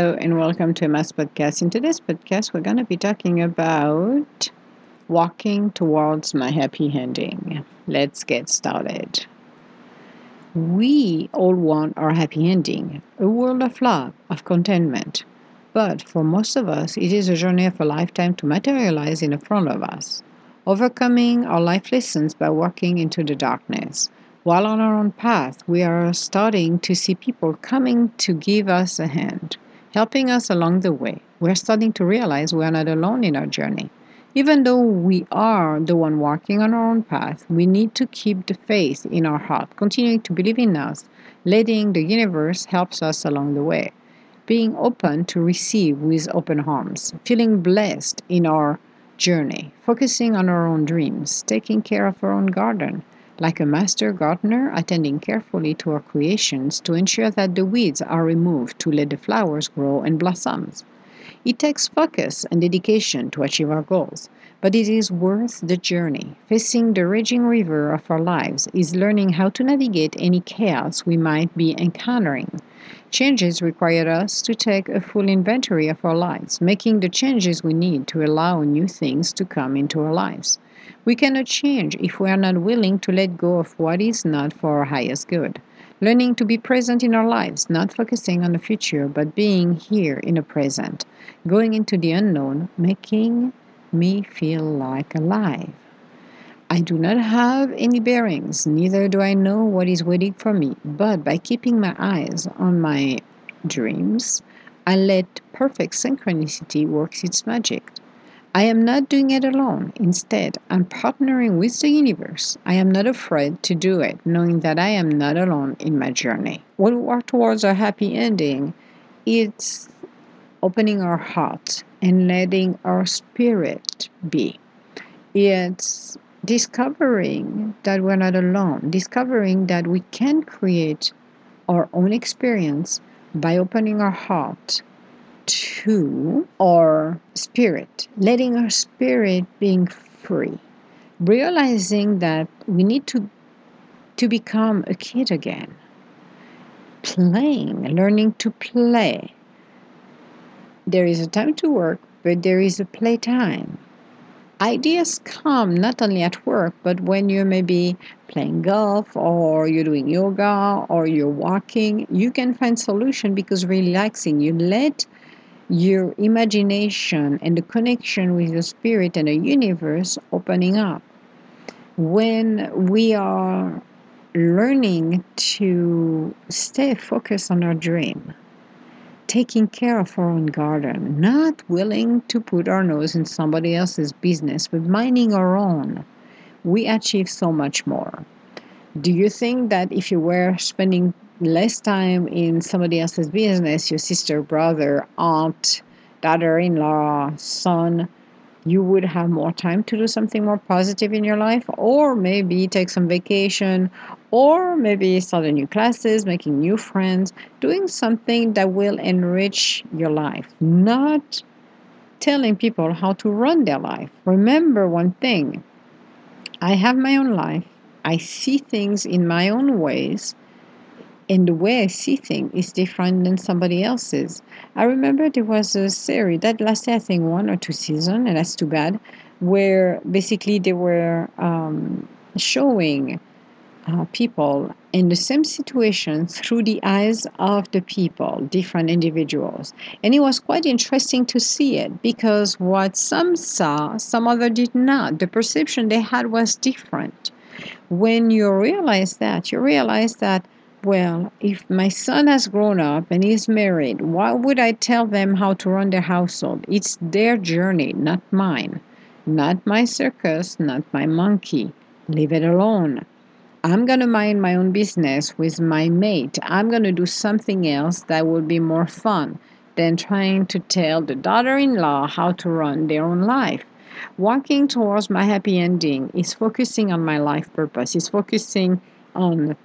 Hello and welcome to Emma's podcast. In today's podcast, we're going to be talking about walking towards my happy ending. Let's get started. We all want our happy ending, a world of love, of contentment. But for most of us, it is a journey of a lifetime to materialize in front of us, overcoming our life lessons by walking into the darkness. While on our own path, we are starting to see people coming to give us a hand helping us along the way. We're starting to realize we are not alone in our journey. Even though we are the one walking on our own path, we need to keep the faith in our heart, continuing to believe in us, letting the universe helps us along the way, being open to receive with open arms, feeling blessed in our journey, focusing on our own dreams, taking care of our own garden, like a master gardener attending carefully to our creations to ensure that the weeds are removed to let the flowers grow and blossom. It takes focus and dedication to achieve our goals, but it is worth the journey. Facing the raging river of our lives is learning how to navigate any chaos we might be encountering. Changes require us to take a full inventory of our lives, making the changes we need to allow new things to come into our lives. We cannot change if we are not willing to let go of what is not for our highest good. Learning to be present in our lives, not focusing on the future, but being here in the present. Going into the unknown, making me feel like alive. I do not have any bearings, neither do I know what is waiting for me, but by keeping my eyes on my dreams, I let perfect synchronicity work its magic. I am not doing it alone. Instead, I'm partnering with the universe. I am not afraid to do it, knowing that I am not alone in my journey. When we work towards a happy ending, it's opening our heart and letting our spirit be. It's discovering that we're not alone, discovering that we can create our own experience by opening our heart to our spirit, letting our spirit being free, realizing that we need to to become a kid again, playing, learning to play. There is a time to work, but there is a playtime. Ideas come not only at work, but when you're maybe playing golf or you're doing yoga or you're walking, you can find solution because relaxing. You let your imagination and the connection with the spirit and the universe opening up. When we are learning to stay focused on our dream, taking care of our own garden, not willing to put our nose in somebody else's business, but minding our own, we achieve so much more. Do you think that if you were spending less time in somebody else's business, your sister, brother, aunt, daughter in law, son, you would have more time to do something more positive in your life, or maybe take some vacation, or maybe start a new classes, making new friends, doing something that will enrich your life, not telling people how to run their life. Remember one thing I have my own life, I see things in my own ways and the way I see things is different than somebody else's. I remember there was a series that lasted, I think, one or two seasons, and that's too bad, where basically they were um, showing uh, people in the same situation through the eyes of the people, different individuals. And it was quite interesting to see it because what some saw, some other did not. The perception they had was different. When you realize that, you realize that well, if my son has grown up and is married, why would I tell them how to run their household? It's their journey, not mine. Not my circus, not my monkey. Leave it alone. I'm going to mind my own business with my mate. I'm going to do something else that will be more fun than trying to tell the daughter in law how to run their own life. Walking towards my happy ending is focusing on my life purpose, is focusing on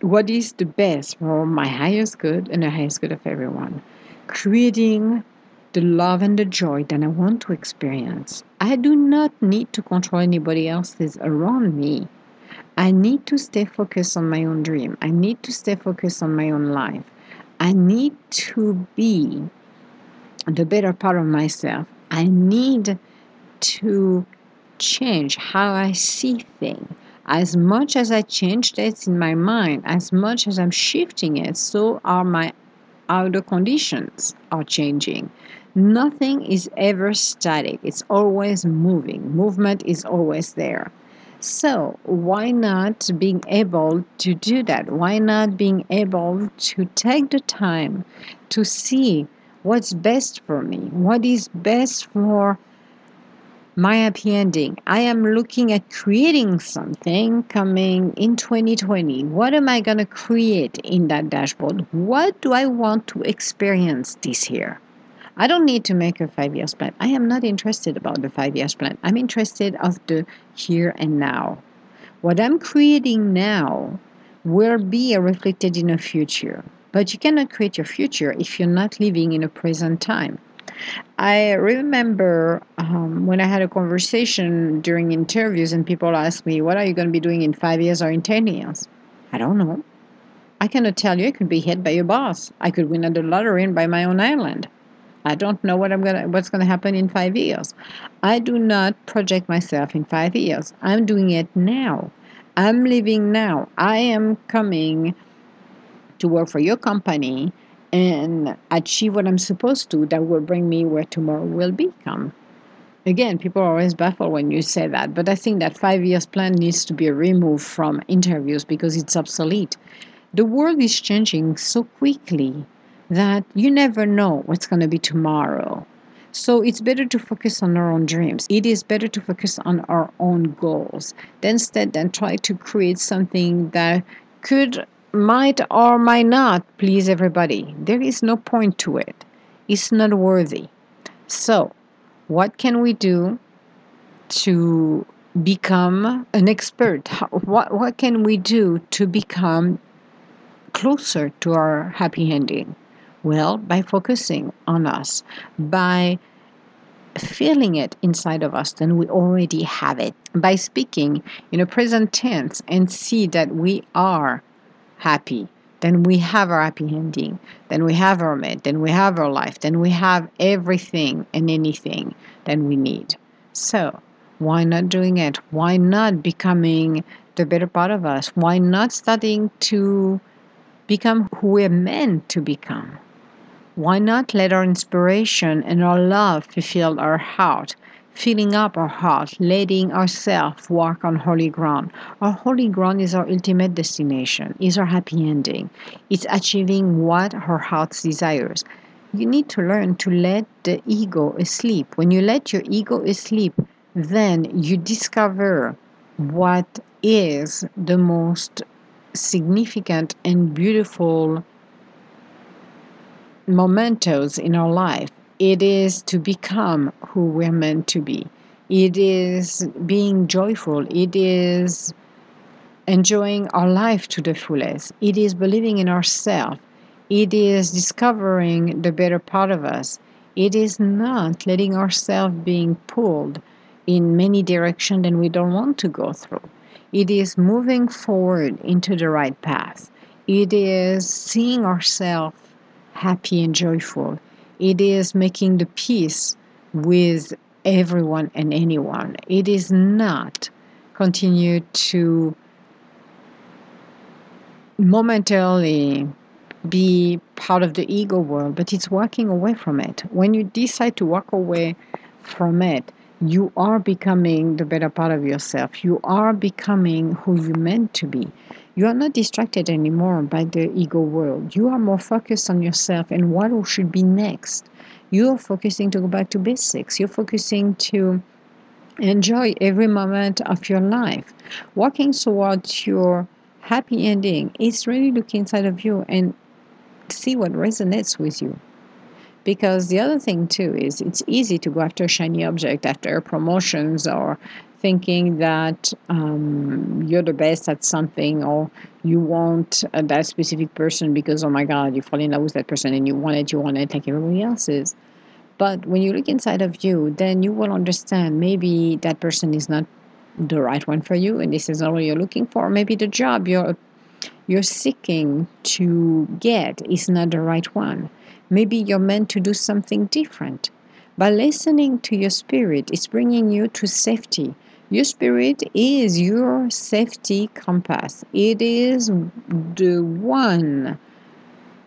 what is the best for my highest good and the highest good of everyone. Creating the love and the joy that I want to experience. I do not need to control anybody else's around me. I need to stay focused on my own dream. I need to stay focused on my own life. I need to be the better part of myself, I need to change how I see things. As much as I change that in my mind, as much as I'm shifting it, so are my outer conditions are changing. Nothing is ever static. It's always moving. Movement is always there. So, why not being able to do that? Why not being able to take the time to see what's best for me? What is best for my happy ending? I am looking at creating something coming in 2020. What am I going to create in that dashboard? What do I want to experience this year? I don't need to make a five years plan. I am not interested about the five years plan. I'm interested of the here and now. What I'm creating now will be reflected in a future. But you cannot create your future if you're not living in a present time. I remember um, when I had a conversation during interviews and people asked me, What are you going to be doing in five years or in 10 years? I don't know. I cannot tell you. I could be hit by your boss. I could win at the lottery and buy my own island. I don't know what I'm gonna what's gonna happen in five years. I do not project myself in five years. I'm doing it now. I'm living now. I am coming to work for your company and achieve what I'm supposed to that will bring me where tomorrow will become. Again, people are always baffled when you say that, but I think that five years plan needs to be removed from interviews because it's obsolete. The world is changing so quickly that you never know what's going to be tomorrow. So it's better to focus on our own dreams. It is better to focus on our own goals than instead than try to create something that could might or might not please everybody. There is no point to it. It's not worthy. So, what can we do to become an expert? What what can we do to become closer to our happy ending? Well, by focusing on us, by feeling it inside of us, then we already have it. By speaking in a present tense and see that we are happy, then we have our happy ending, then we have our mate, then we have our life, then we have everything and anything that we need. So, why not doing it? Why not becoming the better part of us? Why not starting to become who we're meant to become? Why not let our inspiration and our love fulfill our heart, filling up our heart, letting ourselves walk on holy ground? Our holy ground is our ultimate destination, is our happy ending. It's achieving what our heart desires. You need to learn to let the ego asleep. When you let your ego asleep, then you discover what is the most significant and beautiful mementos in our life. It is to become who we're meant to be. It is being joyful. It is enjoying our life to the fullest. It is believing in ourselves. It is discovering the better part of us. It is not letting ourselves being pulled in many directions than we don't want to go through. It is moving forward into the right path. It is seeing ourselves happy and joyful. It is making the peace with everyone and anyone. It is not continue to momentarily be part of the ego world, but it's walking away from it. When you decide to walk away from it, you are becoming the better part of yourself. You are becoming who you meant to be. You are not distracted anymore by the ego world. You are more focused on yourself and what should be next. You're focusing to go back to basics. You're focusing to enjoy every moment of your life. Walking towards your happy ending is really look inside of you and see what resonates with you. Because the other thing too is it's easy to go after a shiny object, after promotions or thinking that um, you're the best at something or you want uh, that specific person because oh my god you fall in love with that person and you want it you want it like everybody else is but when you look inside of you then you will understand maybe that person is not the right one for you and this is not what you're looking for. Maybe the job you're you're seeking to get is not the right one Maybe you're meant to do something different. By listening to your spirit, it's bringing you to safety. Your spirit is your safety compass. It is the one,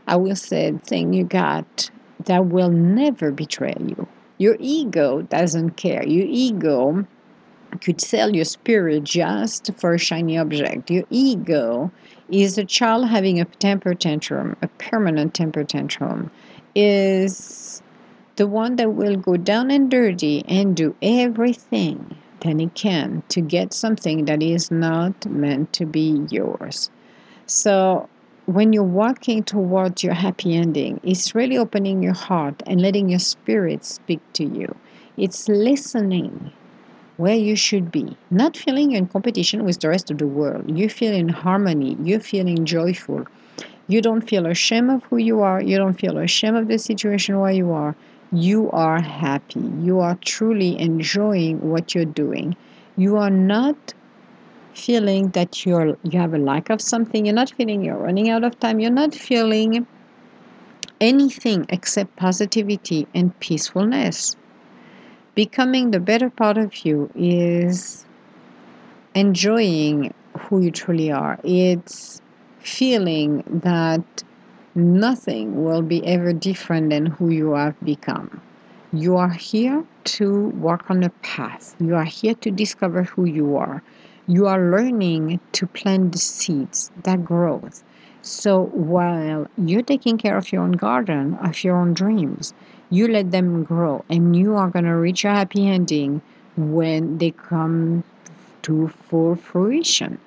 I will say, thing you got that will never betray you. Your ego doesn't care. Your ego could sell your spirit just for a shiny object. Your ego is a child having a temper tantrum, a permanent temper tantrum, is the one that will go down and dirty and do everything that it can to get something that is not meant to be yours. So when you're walking towards your happy ending, it's really opening your heart and letting your spirit speak to you. It's listening where you should be, not feeling in competition with the rest of the world. You feel in harmony, you're feeling joyful. You don't feel ashamed of who you are, you don't feel ashamed of the situation where you are. You are happy. You are truly enjoying what you're doing. You are not feeling that you're you have a lack of something you're not feeling you're running out of time you're not feeling anything except positivity and peacefulness becoming the better part of you is enjoying who you truly are it's feeling that nothing will be ever different than who you have become you are here to walk on a path you are here to discover who you are you are learning to plant the seeds that grows. So while you're taking care of your own garden, of your own dreams, you let them grow and you are going to reach a happy ending when they come to full fruition.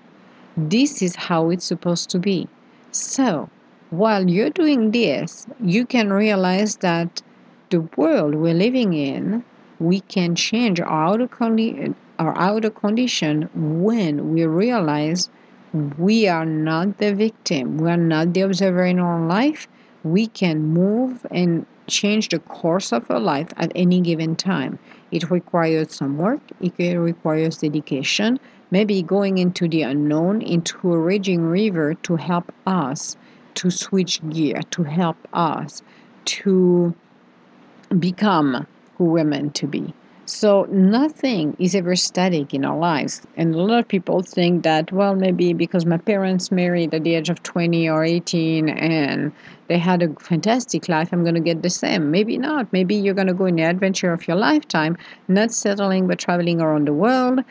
This is how it's supposed to be. So, while you're doing this, you can realize that the world we're living in, we can change our outer, condi- our outer condition when we realize we are not the victim, we are not the observer in our life. We can move and change the course of our life at any given time. It requires some work, it requires dedication, maybe going into the unknown, into a raging river to help us to switch gear, to help us to become who we're meant to be. So nothing is ever static in our lives. And a lot of people think that, well, maybe because my parents married at the age of 20 or 18 and they had a fantastic life, I'm going to get the same. Maybe not. Maybe you're going to go in the adventure of your lifetime, not settling but traveling around the world,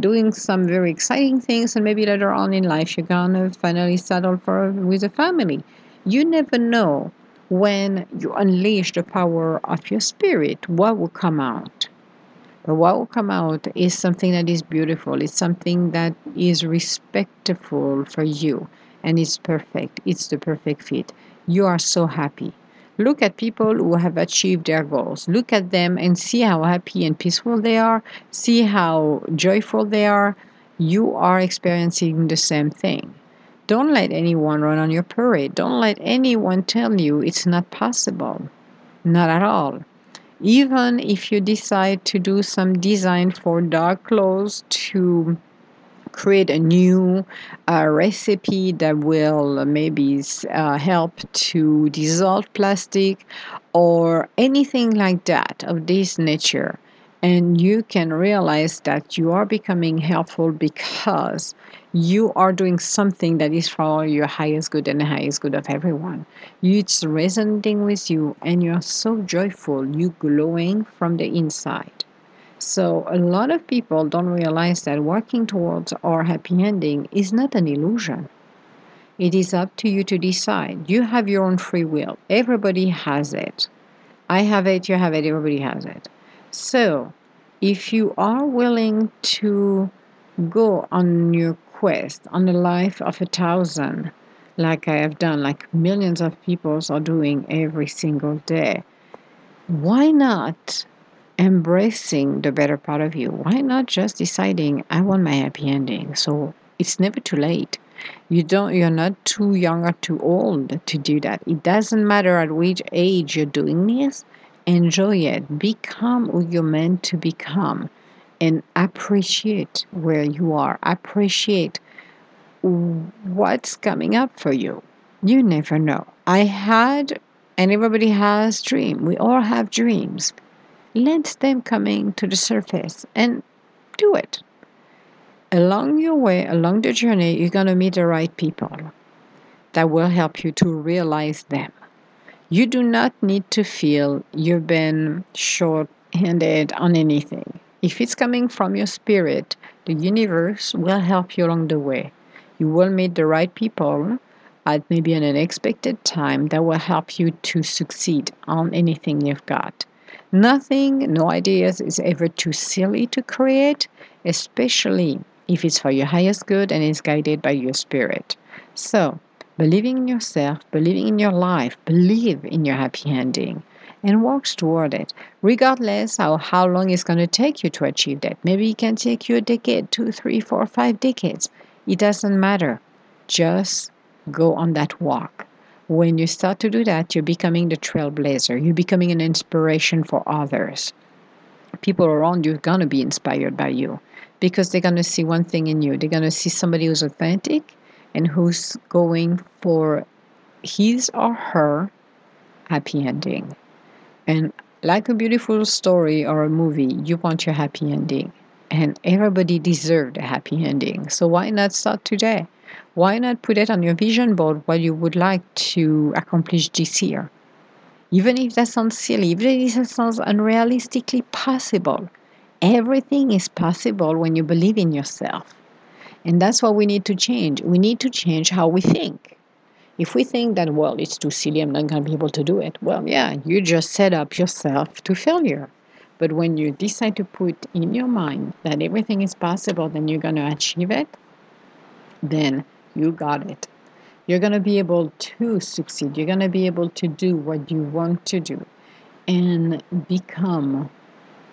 doing some very exciting things, and maybe later on in life you're going to finally settle for with a family. You never know when you unleash the power of your spirit, what will come out. But what will come out is something that is beautiful. It's something that is respectful for you and it's perfect. It's the perfect fit. You are so happy. Look at people who have achieved their goals. Look at them and see how happy and peaceful they are. See how joyful they are. You are experiencing the same thing. Don't let anyone run on your parade. Don't let anyone tell you it's not possible. Not at all even if you decide to do some design for dark clothes to create a new uh, recipe that will maybe uh, help to dissolve plastic or anything like that of this nature and you can realize that you are becoming helpful because you are doing something that is for your highest good and the highest good of everyone. It's resonating with you, and you're so joyful, you glowing from the inside. So, a lot of people don't realize that working towards our happy ending is not an illusion. It is up to you to decide. You have your own free will. Everybody has it. I have it, you have it, everybody has it. So, if you are willing to go on your quest, on the life of a thousand, like I have done, like millions of people are doing every single day, why not embracing the better part of you? Why not just deciding I want my happy ending? So it's never too late. You don't you're not too young or too old to do that. It doesn't matter at which age you're doing this. Enjoy it. Become who you're meant to become and appreciate where you are. Appreciate what's coming up for you. You never know. I had And everybody has dream. We all have dreams. Let them coming to the surface and do it. Along your way, along the journey, you're going to meet the right people that will help you to realize them. You do not need to feel you've been short handed on anything. If it's coming from your spirit, the universe will help you along the way. You will meet the right people at maybe an unexpected time that will help you to succeed on anything you've got. Nothing, no ideas is ever too silly to create, especially if it's for your highest good and is guided by your spirit. So, believing in yourself, believing in your life, believe in your happy ending and walk toward it, regardless of how long it's going to take you to achieve that. Maybe it can take you a decade, two, three, four, five decades. It doesn't matter. Just go on that walk. When you start to do that, you're becoming the trailblazer. You're becoming an inspiration for others. People around you are going to be inspired by you because they're going to see one thing in you. They're going to see somebody who's authentic and who's going for his or her happy ending. And like a beautiful story or a movie, you want your happy ending. And everybody deserves a happy ending. So why not start today? Why not put it on your vision board what you would like to accomplish this year? Even if that sounds silly, even if that sounds unrealistically possible, everything is possible when you believe in yourself. And that's what we need to change. We need to change how we think. If we think that, well, it's too silly, I'm not going to be able to do it, well, yeah, you just set up yourself to failure. But when you decide to put in your mind that everything is possible, then you're going to achieve it, then you got it. You're going to be able to succeed. You're going to be able to do what you want to do and become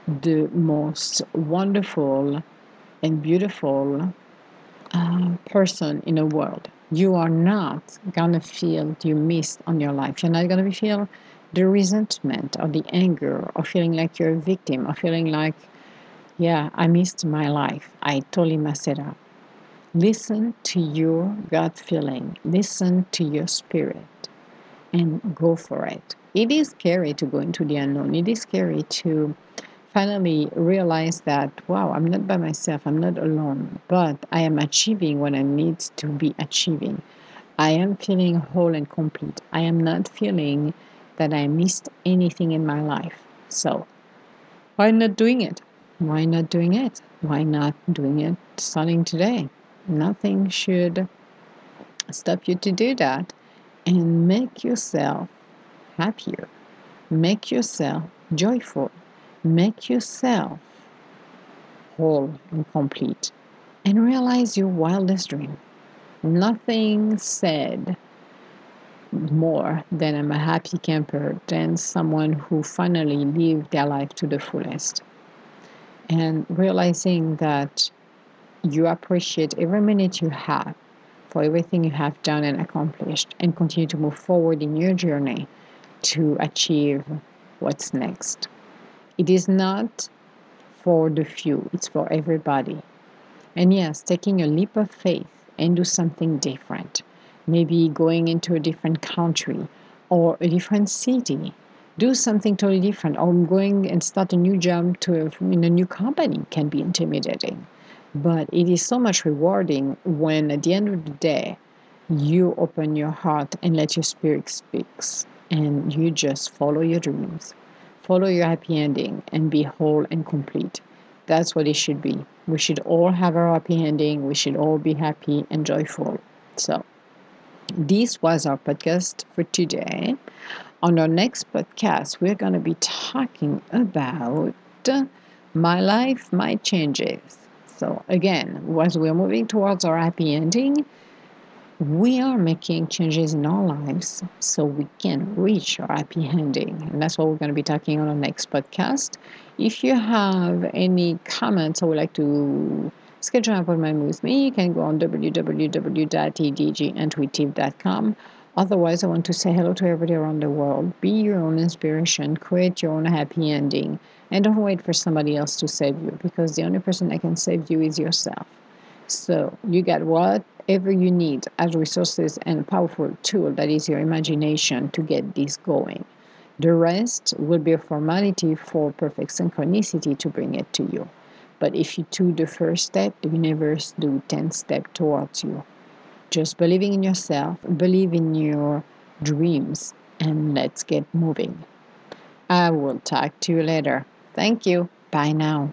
the most wonderful and beautiful uh, person in the world you are not gonna feel you missed on your life. You're not gonna feel the resentment or the anger or feeling like you're a victim or feeling like, yeah, I missed my life. I totally messed it up. Listen to your gut feeling. Listen to your spirit and go for it. It is scary to go into the unknown. It is scary to finally realize that, wow, I'm not by myself, I'm not alone, but I am achieving what I need to be achieving. I am feeling whole and complete. I am not feeling that I missed anything in my life. So, why not doing it? Why not doing it? Why not doing it starting today? Nothing should stop you to do that and make yourself happier. Make yourself joyful Make yourself whole and complete and realize your wildest dream. Nothing said more than I'm a happy camper than someone who finally lived their life to the fullest. And realizing that you appreciate every minute you have for everything you have done and accomplished and continue to move forward in your journey to achieve what's next. It is not for the few, it's for everybody. And yes, taking a leap of faith and do something different. Maybe going into a different country or a different city. Do something totally different. Or going and start a new job to a, in a new company can be intimidating. But it is so much rewarding when at the end of the day you open your heart and let your spirit speaks and you just follow your dreams follow your happy ending and be whole and complete. That's what it should be. We should all have our happy ending. We should all be happy and joyful. So, this was our podcast for today. On our next podcast, we're going to be talking about my life, my changes. So, again, as we're moving towards our happy ending, we are making changes in our lives so we can reach our happy ending. And that's what we're going to be talking on our next podcast. If you have any comments or would like to schedule an appointment with me, you can go on www.edgintuitive.com. Otherwise, I want to say hello to everybody around the world. Be your own inspiration, create your own happy ending, and don't wait for somebody else to save you because the only person that can save you is yourself. So you get whatever you need as resources and a powerful tool that is your imagination to get this going. The rest will be a formality for perfect synchronicity to bring it to you. But if you do the first step, the universe do 10 steps towards you. Just believing in yourself, believe in your dreams, and let's get moving. I will talk to you later. Thank you. Bye now.